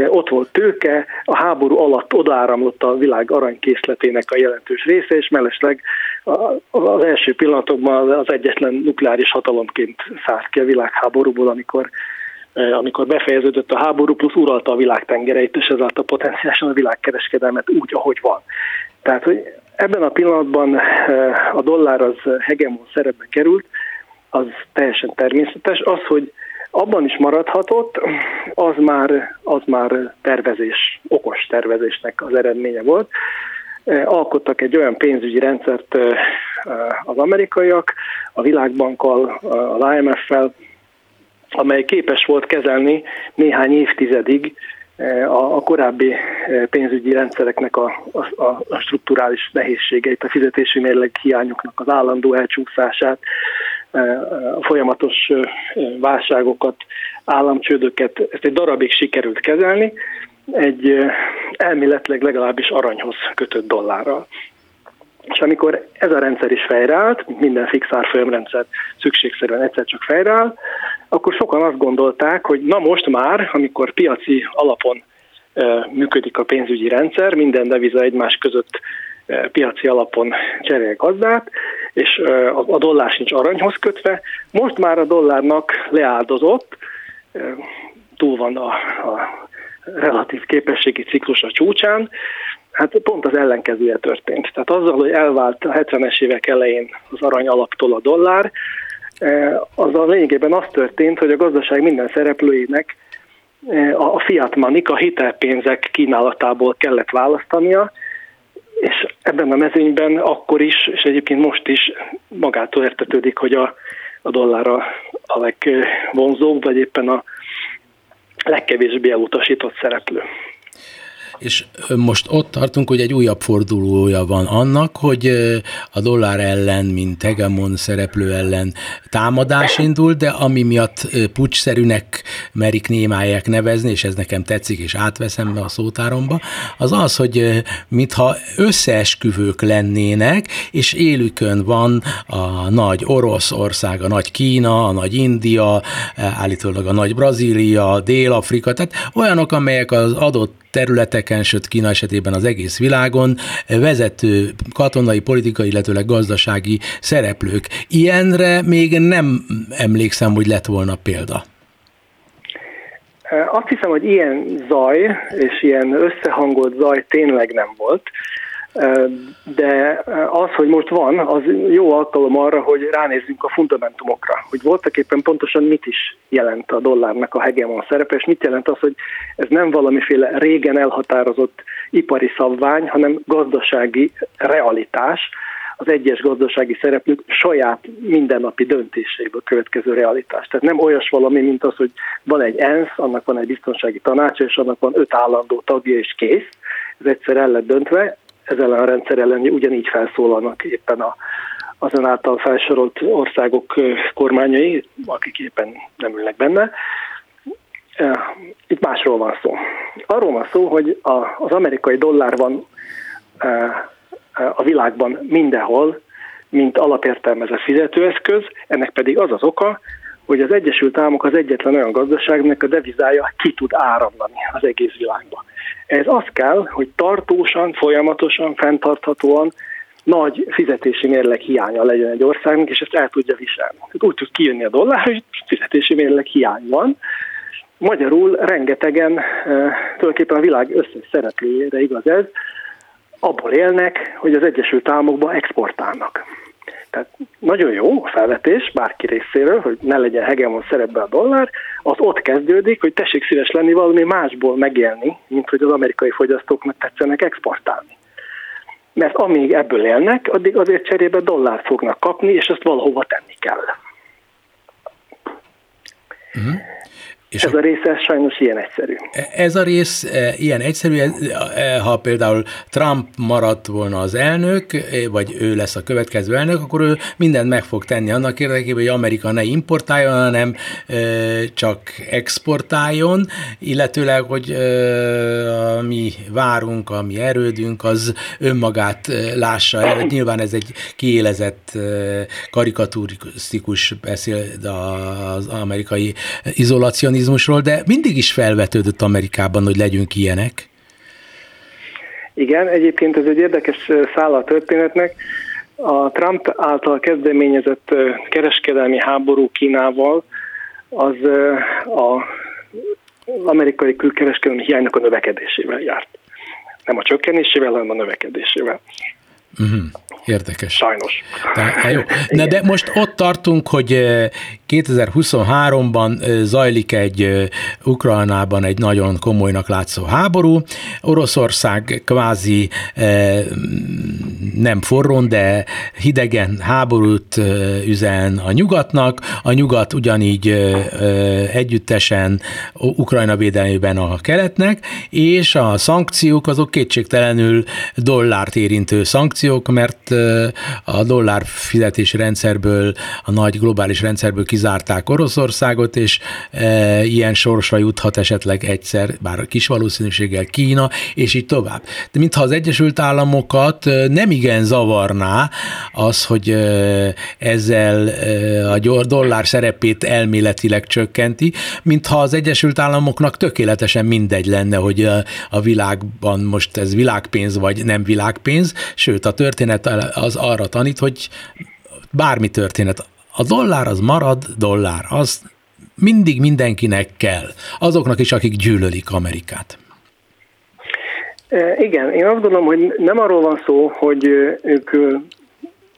Ott volt tőke, a háború alatt odaáramlott a világ aranykészletének a jelentős része, és mellesleg az első pillanatokban az egyetlen nukleáris hatalomként szállt ki a világháborúból, amikor amikor befejeződött a háború, plusz uralta a világ tengereit, és ezáltal potenciálisan a világkereskedelmet úgy, ahogy van. Tehát, hogy ebben a pillanatban a dollár az hegemon szerepbe került, az teljesen természetes. Az, hogy abban is maradhatott, az már, az már tervezés, okos tervezésnek az eredménye volt. Alkottak egy olyan pénzügyi rendszert az amerikaiak, a Világbankkal, az IMF-fel, amely képes volt kezelni néhány évtizedig a, a korábbi pénzügyi rendszereknek a, a, a strukturális nehézségeit, a fizetési mérleg hiányoknak az állandó elcsúszását, a folyamatos válságokat, államcsődöket, ezt egy darabig sikerült kezelni, egy elméletleg legalábbis aranyhoz kötött dollárral. És amikor ez a rendszer is fejreállt, minden fix árfolyamrendszer szükségszerűen egyszer csak fejreáll, akkor sokan azt gondolták, hogy na most már, amikor piaci alapon működik a pénzügyi rendszer, minden deviza egymás között piaci alapon cserél gazdát, és a dollár sincs aranyhoz kötve. Most már a dollárnak leáldozott, túl van a, a relatív képességi ciklus a csúcsán, hát pont az ellenkezője történt. Tehát azzal, hogy elvált a 70-es évek elején az arany alaptól a dollár, az a lényegében az történt, hogy a gazdaság minden szereplőjének a fiat money, a hitelpénzek kínálatából kellett választania, és ebben a mezőnyben akkor is, és egyébként most is magától értetődik, hogy a, a dollár a, a legvonzóbb, vagy éppen a legkevésbé elutasított szereplő és most ott tartunk, hogy egy újabb fordulója van annak, hogy a dollár ellen, mint hegemon szereplő ellen támadás indul, de ami miatt pucsszerűnek merik némáják nevezni, és ez nekem tetszik, és átveszem be a szótáromba, az az, hogy mintha összeesküvők lennének, és élükön van a nagy Oroszország, a nagy Kína, a nagy India, állítólag a nagy Brazília, Dél-Afrika, tehát olyanok, amelyek az adott területeken, sőt Kína esetében az egész világon vezető katonai, politikai, illetőleg gazdasági szereplők. Ilyenre még nem emlékszem, hogy lett volna példa. Azt hiszem, hogy ilyen zaj és ilyen összehangolt zaj tényleg nem volt de az, hogy most van, az jó alkalom arra, hogy ránézzünk a fundamentumokra, hogy voltak éppen pontosan mit is jelent a dollárnak a hegemon szerepe, és mit jelent az, hogy ez nem valamiféle régen elhatározott ipari szabvány, hanem gazdasági realitás, az egyes gazdasági szereplők saját mindennapi döntéseiből következő realitás. Tehát nem olyas valami, mint az, hogy van egy ENSZ, annak van egy biztonsági tanácsa, és annak van öt állandó tagja, és kész. Ez egyszer el lett döntve, ez ellen a rendszer ellen ugyanígy felszólalnak éppen a, azon által felsorolt országok kormányai, akik éppen nem ülnek benne. Itt másról van szó. Arról van szó, hogy a, az amerikai dollár van a világban mindenhol, mint alapértelmezett fizetőeszköz, ennek pedig az az oka, hogy az Egyesült Államok az egyetlen olyan gazdaságnak a devizája ki tud áramlani az egész világban. Ez az kell, hogy tartósan, folyamatosan, fenntarthatóan nagy fizetési mérleg hiánya legyen egy országnak, és ezt el tudja viselni. Úgy tud kijönni a dollár, hogy fizetési mérleg hiány van. Magyarul rengetegen, eh, tulajdonképpen a világ összes szereplőjére igaz ez, abból élnek, hogy az Egyesült Államokba exportálnak. Tehát nagyon jó a felvetés bárki részéről, hogy ne legyen hegemon szerepbe a dollár, az ott kezdődik, hogy tessék szíves lenni valami másból megélni, mint hogy az amerikai fogyasztóknak tetszenek exportálni. Mert amíg ebből élnek, addig azért cserébe dollárt fognak kapni, és ezt valahova tenni kell. Uh-huh. És ez a rész ez sajnos ilyen egyszerű. Ez a rész e, ilyen egyszerű, e, ha például Trump maradt volna az elnök, e, vagy ő lesz a következő elnök, akkor ő mindent meg fog tenni annak érdekében, hogy Amerika ne importáljon, hanem csak exportáljon, illetőleg, hogy mi várunk, a mi erődünk, az önmagát lássa el. Nyilván ez egy kiélezett karikaturisztikus beszél az amerikai izolacionizmus, kommunizmusról, de mindig is felvetődött Amerikában, hogy legyünk ilyenek. Igen, egyébként ez egy érdekes szála a történetnek. A Trump által kezdeményezett kereskedelmi háború Kínával az a amerikai külkereskedelmi hiánynak a növekedésével járt. Nem a csökkenésével, hanem a növekedésével. Uh-huh. Érdekes. Sajnos. De, jó. Na de most ott tartunk, hogy 2023-ban zajlik egy Ukrajnában egy nagyon komolynak látszó háború. Oroszország kvázi nem forron, de hidegen háborút üzen a nyugatnak. A nyugat ugyanígy együttesen Ukrajna védelmében a keletnek, és a szankciók azok kétségtelenül dollárt érintő szankciók, mert a dollár fizetési rendszerből, a nagy globális rendszerből kizárták Oroszországot, és e, ilyen sorsra juthat esetleg egyszer, bár kis valószínűséggel Kína, és így tovább. De mintha az Egyesült Államokat e, nem igen zavarná az, hogy e, ezzel e, a dollár szerepét elméletileg csökkenti, mintha az Egyesült Államoknak tökéletesen mindegy lenne, hogy a, a világban most ez világpénz vagy nem világpénz, sőt a történet az arra tanít, hogy bármi történet, a dollár az marad dollár, az mindig mindenkinek kell, azoknak is, akik gyűlölik Amerikát. Igen, én azt gondolom, hogy nem arról van szó, hogy ők,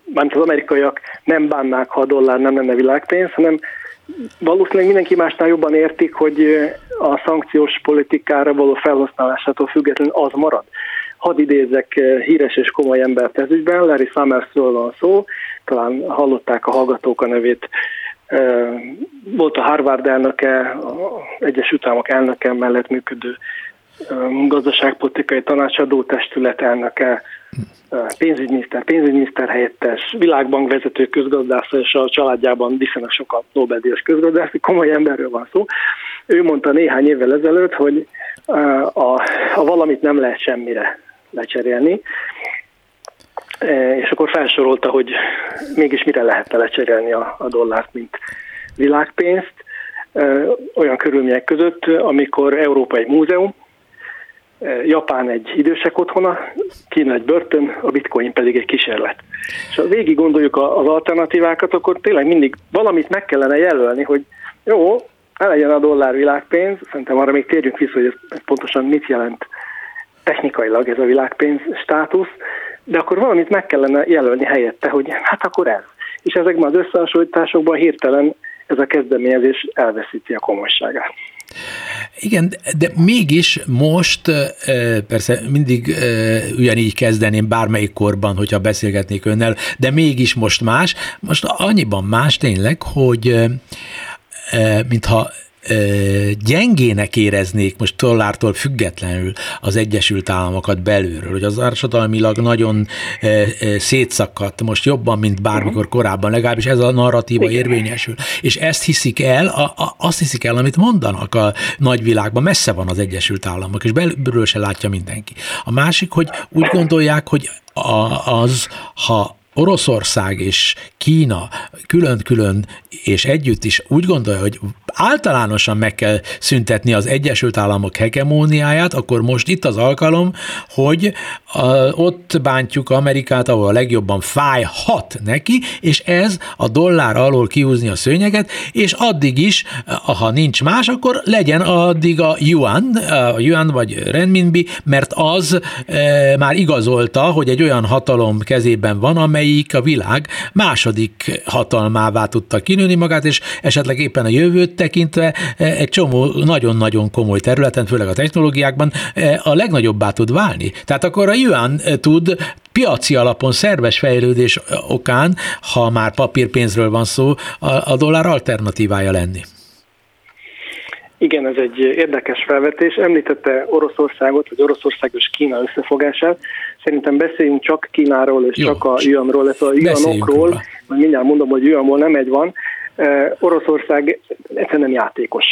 bánt az amerikaiak nem bánnák, ha a dollár nem lenne világpénz, hanem valószínűleg mindenki másnál jobban értik, hogy a szankciós politikára való felhasználásától függetlenül az marad. Hadd idézek híres és komoly embert ez ügyben, Larry Summersről van szó, talán hallották a hallgatók a nevét, volt a Harvard elnöke, Egyesült Államok elnöke mellett működő gazdaságpolitikai tanácsadó testület elnöke, pénzügyminiszter, pénzügyminiszter helyettes, világbank vezető közgazdász, és a családjában viszonylag sokan Nobel-díjas közgazdász, komoly emberről van szó. Ő mondta néhány évvel ezelőtt, hogy a, a valamit nem lehet semmire lecserélni, és akkor felsorolta, hogy mégis mire lehetne lecserélni a, dollárt, mint világpénzt, olyan körülmények között, amikor Európai Múzeum, Japán egy idősek otthona, Kína egy börtön, a bitcoin pedig egy kísérlet. És ha végig gondoljuk az alternatívákat, akkor tényleg mindig valamit meg kellene jelölni, hogy jó, ne legyen a dollár világpénz, szerintem arra még térjünk vissza, hogy ez pontosan mit jelent technikailag ez a világpénz státusz, de akkor valamit meg kellene jelölni helyette, hogy hát akkor ez. És ezekben az összehasonlításokban hirtelen ez a kezdeményezés elveszíti a komolyságát. Igen, de mégis most, persze mindig ugyanígy kezdeném bármelyik korban, hogyha beszélgetnék önnel, de mégis most más. Most annyiban más tényleg, hogy mintha gyengének éreznék most dollártól függetlenül az Egyesült Államokat belülről, hogy az társadalmilag nagyon szétszakadt, most jobban, mint bármikor korábban, legalábbis ez a narratíva érvényesül. És ezt hiszik el, a, a, azt hiszik el, amit mondanak a nagyvilágban, messze van az Egyesült Államok, és belülről se látja mindenki. A másik, hogy úgy gondolják, hogy a, az, ha Oroszország és Kína külön-külön és együtt is úgy gondolja, hogy általánosan meg kell szüntetni az Egyesült Államok hegemóniáját, akkor most itt az alkalom, hogy ott bántjuk Amerikát, ahol a legjobban fájhat neki, és ez a dollár alól kiúzni a szőnyeget, és addig is, ha nincs más, akkor legyen addig a yuan, a yuan vagy renminbi, mert az már igazolta, hogy egy olyan hatalom kezében van, amelyik a világ második hatalmává tudta kinőni magát, és esetleg éppen a jövőt tekintve e, egy csomó nagyon-nagyon komoly területen, főleg a technológiákban e, a legnagyobbá tud válni. Tehát akkor a yuan e, tud piaci alapon szerves fejlődés okán, ha már papírpénzről van szó, a, a dollár alternatívája lenni. Igen, ez egy érdekes felvetés. Említette Oroszországot, vagy Oroszország és Kína összefogását. Szerintem beszéljünk csak Kínáról és Jó, csak a yuanról, ez a yuanokról, majd mindjárt mondom, hogy yuanból nem egy van. Oroszország egyszerűen nem játékos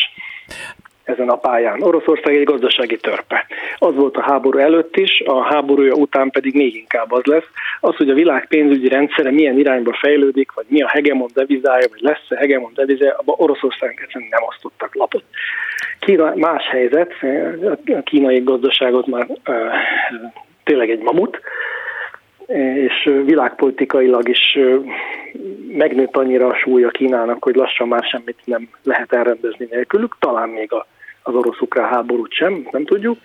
ezen a pályán. Oroszország egy gazdasági törpe. Az volt a háború előtt is, a háborúja után pedig még inkább az lesz. Az, hogy a világ pénzügyi rendszere milyen irányba fejlődik, vagy mi a hegemon devizája, vagy lesz-e hegemon devizája, abban Oroszország egyszerűen nem osztottak lapot. Kína más helyzet, a kínai gazdaságot már tényleg egy mamut, és világpolitikailag is megnőtt annyira a súlya Kínának, hogy lassan már semmit nem lehet elrendezni nélkülük, talán még az orosz-ukrán háborút sem, nem tudjuk.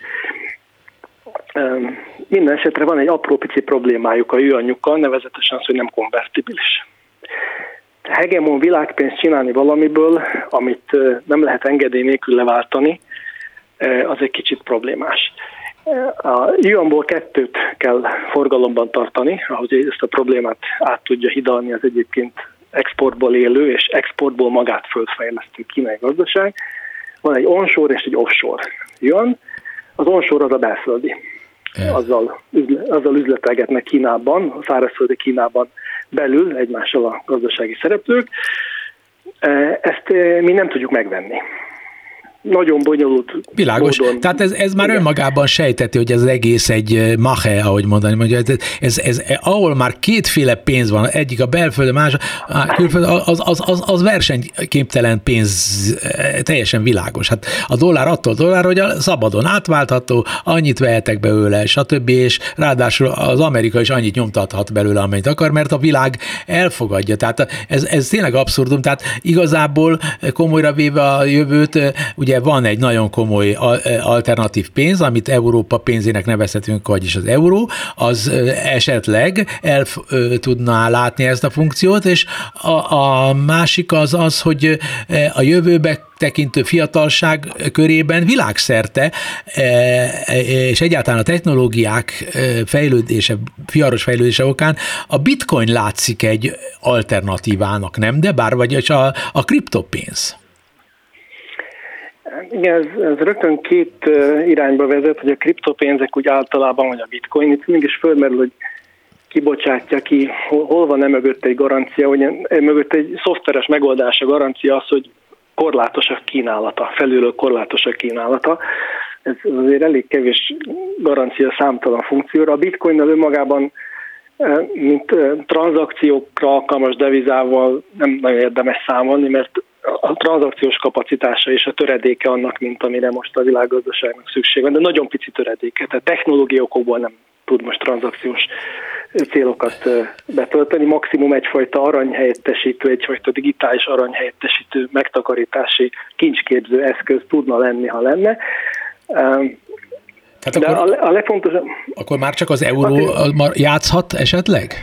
Minden esetre van egy apró pici problémájuk a jőanyjukkal, nevezetesen az, hogy nem konvertibilis. hegemon világpénzt csinálni valamiből, amit nem lehet engedély nélkül leváltani, az egy kicsit problémás. A yuanból kettőt kell forgalomban tartani, ahogy ezt a problémát át tudja hidalni az egyébként exportból élő és exportból magát földfejlesztő kínai gazdaság. Van egy onshore és egy offshore yuan. Az onshore az a belföldi. Azzal, azzal üzletelgetnek Kínában, a szárazföldi Kínában belül egymással a gazdasági szereplők. Ezt mi nem tudjuk megvenni nagyon bonyolult Világos. Módon. Tehát ez, ez már Igen. önmagában sejteti, hogy ez egész egy eh, mache, ahogy mondani, mondja, ez, ez, ez, ahol már kétféle pénz van, egyik a belföld, a másik a külföld, az, az, az, az versenyképtelen pénz, eh, teljesen világos. Hát a dollár attól dollár, hogy a szabadon átváltható, annyit vehetek belőle, stb. És ráadásul az Amerika is annyit nyomtathat belőle, amennyit akar, mert a világ elfogadja. Tehát ez, ez tényleg abszurdum. Tehát igazából komolyra véve a jövőt, eh, ugye ugye van egy nagyon komoly alternatív pénz, amit Európa pénzének nevezhetünk, vagyis az euró, az esetleg el tudná látni ezt a funkciót, és a, a másik az az, hogy a jövőbe tekintő fiatalság körében világszerte, és egyáltalán a technológiák fejlődése, fiaros fejlődése okán a bitcoin látszik egy alternatívának, nem? De bár vagy a, a kriptopénz. Igen, ez, ez rögtön két irányba vezet, hogy a kriptopénzek úgy általában, vagy a bitcoin, itt mégis fölmerül, hogy kibocsátja ki, hol, van e mögött egy garancia, hogy e mögött egy szoftveres megoldás a garancia az, hogy korlátos a kínálata, felülről korlátos a kínálata. Ez azért elég kevés garancia számtalan funkcióra. A bitcoinnal önmagában mint tranzakciókra alkalmas devizával nem nagyon érdemes számolni, mert a tranzakciós kapacitása és a töredéke annak, mint amire most a világgazdaságnak szükség van, de nagyon pici töredéke, tehát technológiai okokból nem tud most tranzakciós célokat betölteni. Maximum egyfajta aranyhelyettesítő, egyfajta digitális aranyhelyettesítő, megtakarítási, kincsképző eszköz tudna lenni, ha lenne. Tehát De akkor, a, a legfontosabb... Akkor már csak az euró a, játszhat esetleg?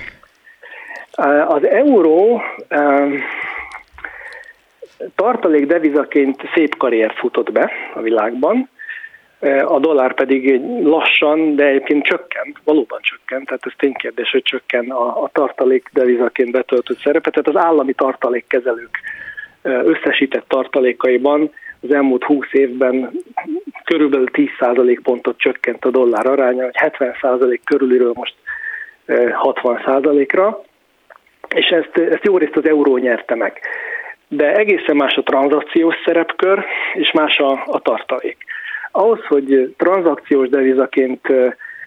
Az euró tartalék devizaként szép karriert futott be a világban, a dollár pedig lassan, de egyébként csökkent, valóban csökkent, tehát ez ténykérdés, hogy csökken a, a tartalék devizaként betöltött szerepe, tehát az állami tartalékkezelők összesített tartalékaiban az elmúlt 20 évben körülbelül 10% pontot csökkent a dollár aránya, hogy 70% körüliről most 60%-ra, és ezt, ezt jó részt az euró nyerte meg de egészen más a tranzakciós szerepkör, és más a, a tartalék. Ahhoz, hogy tranzakciós devizaként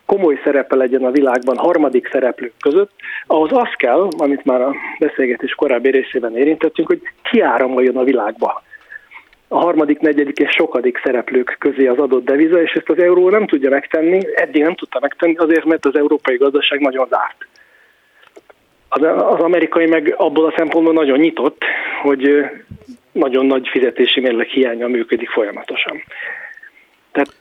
komoly szerepe legyen a világban harmadik szereplők között, ahhoz az kell, amit már a beszélgetés korábbi részében érintettünk, hogy kiáramoljon a világba a harmadik, negyedik és sokadik szereplők közé az adott deviza, és ezt az euró nem tudja megtenni, eddig nem tudta megtenni, azért, mert az európai gazdaság nagyon zárt. Az, az amerikai meg abból a szempontból nagyon nyitott, hogy nagyon nagy fizetési mérleg hiánya működik folyamatosan. Tehát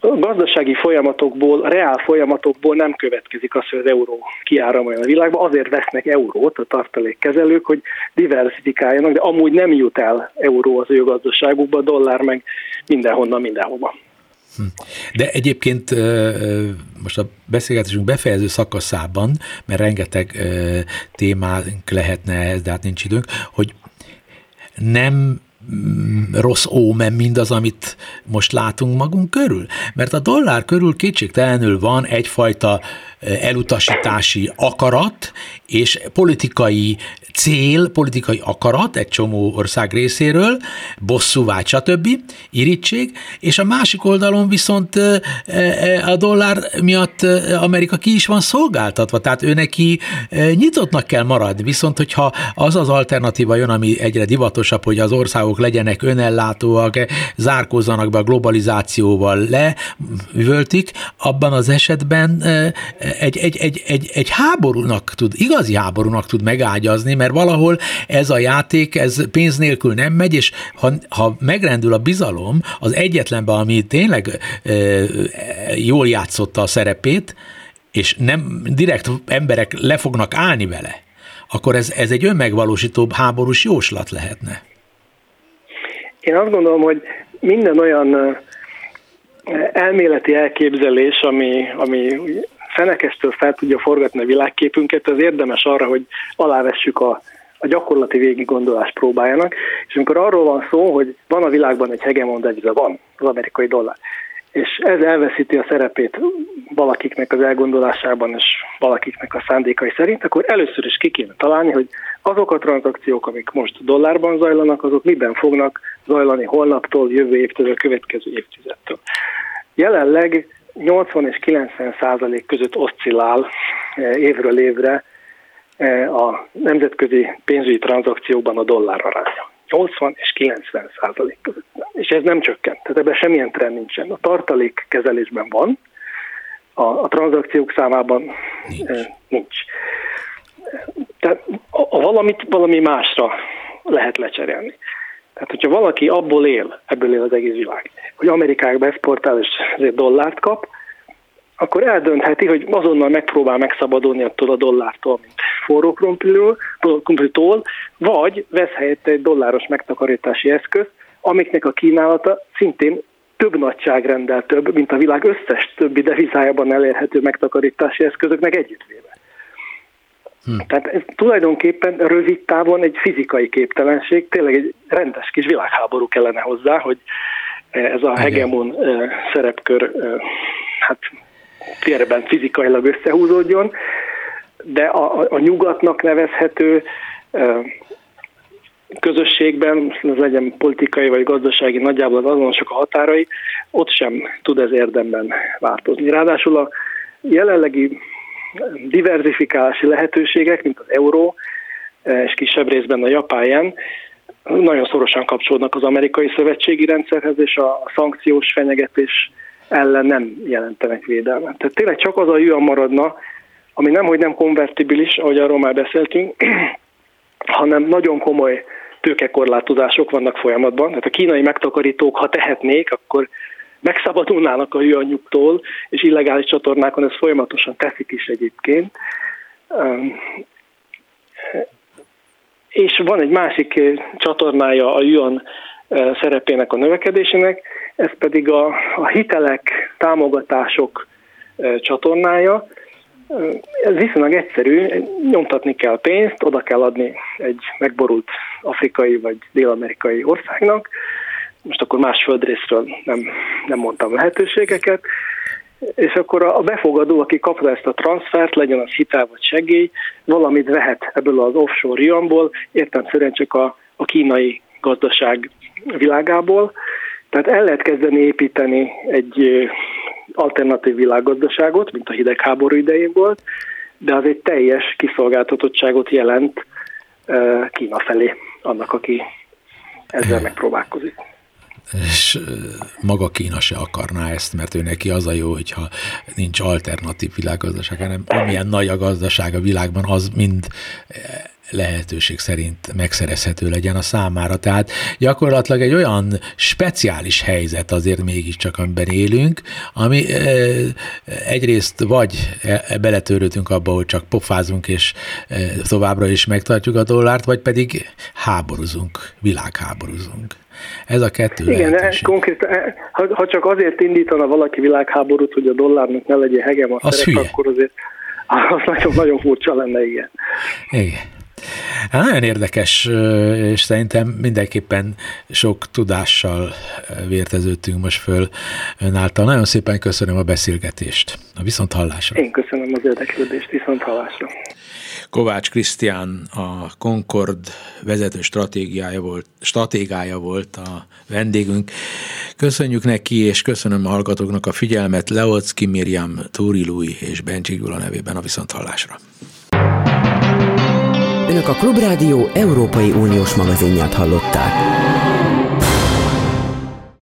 a gazdasági folyamatokból, a reál folyamatokból nem következik az, hogy az euró kiáramoljon a világba, azért vesznek eurót a tartalékkezelők, hogy diversifikáljanak, de amúgy nem jut el euró az ő gazdaságukba, dollár meg mindenhonnan, mindenhova. De egyébként most a beszélgetésünk befejező szakaszában, mert rengeteg témánk lehetne ez, de hát nincs időnk, hogy nem mm, rossz ómen mindaz, amit most látunk magunk körül. Mert a dollár körül kétségtelenül van egyfajta elutasítási akarat és politikai cél, politikai akarat egy csomó ország részéről, bosszúvágy, stb., irítség, és a másik oldalon viszont a dollár miatt Amerika ki is van szolgáltatva, tehát ő neki nyitottnak kell maradni, viszont hogyha az az alternatíva jön, ami egyre divatosabb, hogy az országok legyenek önellátóak, zárkózzanak be a globalizációval levöltik, abban az esetben egy, egy, egy, egy, egy háborúnak tud, igazi háborúnak tud megágyazni, mert valahol ez a játék, ez pénz nélkül nem megy, és ha, ha megrendül a bizalom az egyetlenben, ami tényleg e, jól játszotta a szerepét, és nem direkt emberek le fognak állni vele, akkor ez, ez egy önmegvalósító háborús jóslat lehetne. Én azt gondolom, hogy minden olyan elméleti elképzelés, ami, ami fenekesztől fel tudja forgatni a világképünket, az érdemes arra, hogy alávessük a, a gyakorlati végig gondolás próbájának, és amikor arról van szó, hogy van a világban egy hegemon deviza, van az amerikai dollár, és ez elveszíti a szerepét valakiknek az elgondolásában és valakiknek a szándékai szerint, akkor először is ki kéne találni, hogy azok a tranzakciók, amik most dollárban zajlanak, azok miben fognak zajlani holnaptól, jövő évtől, a következő évtizedtől. Jelenleg 80 és 90 százalék között oszcillál eh, évről évre eh, a nemzetközi pénzügyi tranzakciókban a dollár aránya. 80 és 90 százalék között. És ez nem csökkent, tehát ebben semmilyen trend nincsen. A tartalék kezelésben van, a, a tranzakciók számában nincs. Eh, nincs. Tehát a, a valamit valami másra lehet lecserélni. Tehát, hogyha valaki abból él, ebből él az egész világ, hogy Amerikába exportál és ezért dollárt kap, akkor eldöntheti, hogy azonnal megpróbál megszabadulni attól a dollártól, mint forró krumplitól, vagy vesz helyette egy dolláros megtakarítási eszköz, amiknek a kínálata szintén több nagyságrendel több, mint a világ összes többi devizájában elérhető megtakarítási eszközöknek együttvéve. Hm. Tehát ez tulajdonképpen rövid távon egy fizikai képtelenség, tényleg egy rendes kis világháború kellene hozzá, hogy ez a hegemon szerepkör hát térben fizikailag összehúzódjon, de a, a nyugatnak nevezhető közösségben, ez legyen politikai vagy gazdasági, nagyjából az azonosak a határai, ott sem tud ez érdemben változni. Ráadásul a jelenlegi diversifikálási lehetőségek, mint az euró, és kisebb részben a japán nagyon szorosan kapcsolódnak az amerikai szövetségi rendszerhez, és a szankciós fenyegetés ellen nem jelentenek védelmet. Tehát tényleg csak az a yuan maradna, ami nem, hogy nem konvertibilis, ahogy arról már beszéltünk, [CLEARS THROAT] hanem nagyon komoly tőkekorlátozások vannak folyamatban. Tehát a kínai megtakarítók, ha tehetnék, akkor megszabadulnának a yuanjuktól, és illegális csatornákon ezt folyamatosan teszik is egyébként. És van egy másik csatornája a yuan szerepének a növekedésének, ez pedig a, a hitelek, támogatások csatornája. Ez viszonylag egyszerű, nyomtatni kell pénzt, oda kell adni egy megborult afrikai vagy dél-amerikai országnak, most akkor más földrészről nem, nem mondtam lehetőségeket, és akkor a befogadó, aki kapta ezt a transfert, legyen az hitel vagy segély, valamit vehet ebből az offshore rionból, értem csak a, a kínai gazdaság világából, tehát el lehet kezdeni építeni egy alternatív világgazdaságot, mint a hidegháború idején volt, de az egy teljes kiszolgáltatottságot jelent Kína felé, annak, aki ezzel megpróbálkozik és maga Kína se akarná ezt, mert ő neki az a jó, hogyha nincs alternatív világgazdaság, hanem amilyen nagy a gazdaság a világban, az mind lehetőség szerint megszerezhető legyen a számára. Tehát gyakorlatilag egy olyan speciális helyzet azért mégiscsak, amiben élünk, ami e, egyrészt vagy e, beletörődünk abba, hogy csak pofázunk, és e, továbbra is megtartjuk a dollárt, vagy pedig háborúzunk, világháborúzunk. Ez a kettő Igen, lehetőség. konkrétan, ha, ha csak azért indítana valaki világháborút, hogy a dollárnak ne legyen hegem a szerep, akkor azért az nagyon-nagyon furcsa lenne, igen. Igen. Hát nagyon érdekes, és szerintem mindenképpen sok tudással vérteződtünk most föl ön által. Nagyon szépen köszönöm a beszélgetést. A viszont hallásra. Én köszönöm az érdeklődést, viszont hallásra. Kovács Krisztián a Concord vezető stratégiája volt, stratégája volt a vendégünk. Köszönjük neki, és köszönöm a hallgatóknak a figyelmet. Leocki Miriam, Túri Lui és Bencsi Gyula nevében a Viszonthallásra. Önök a Klubrádió Európai Uniós magazinját hallották.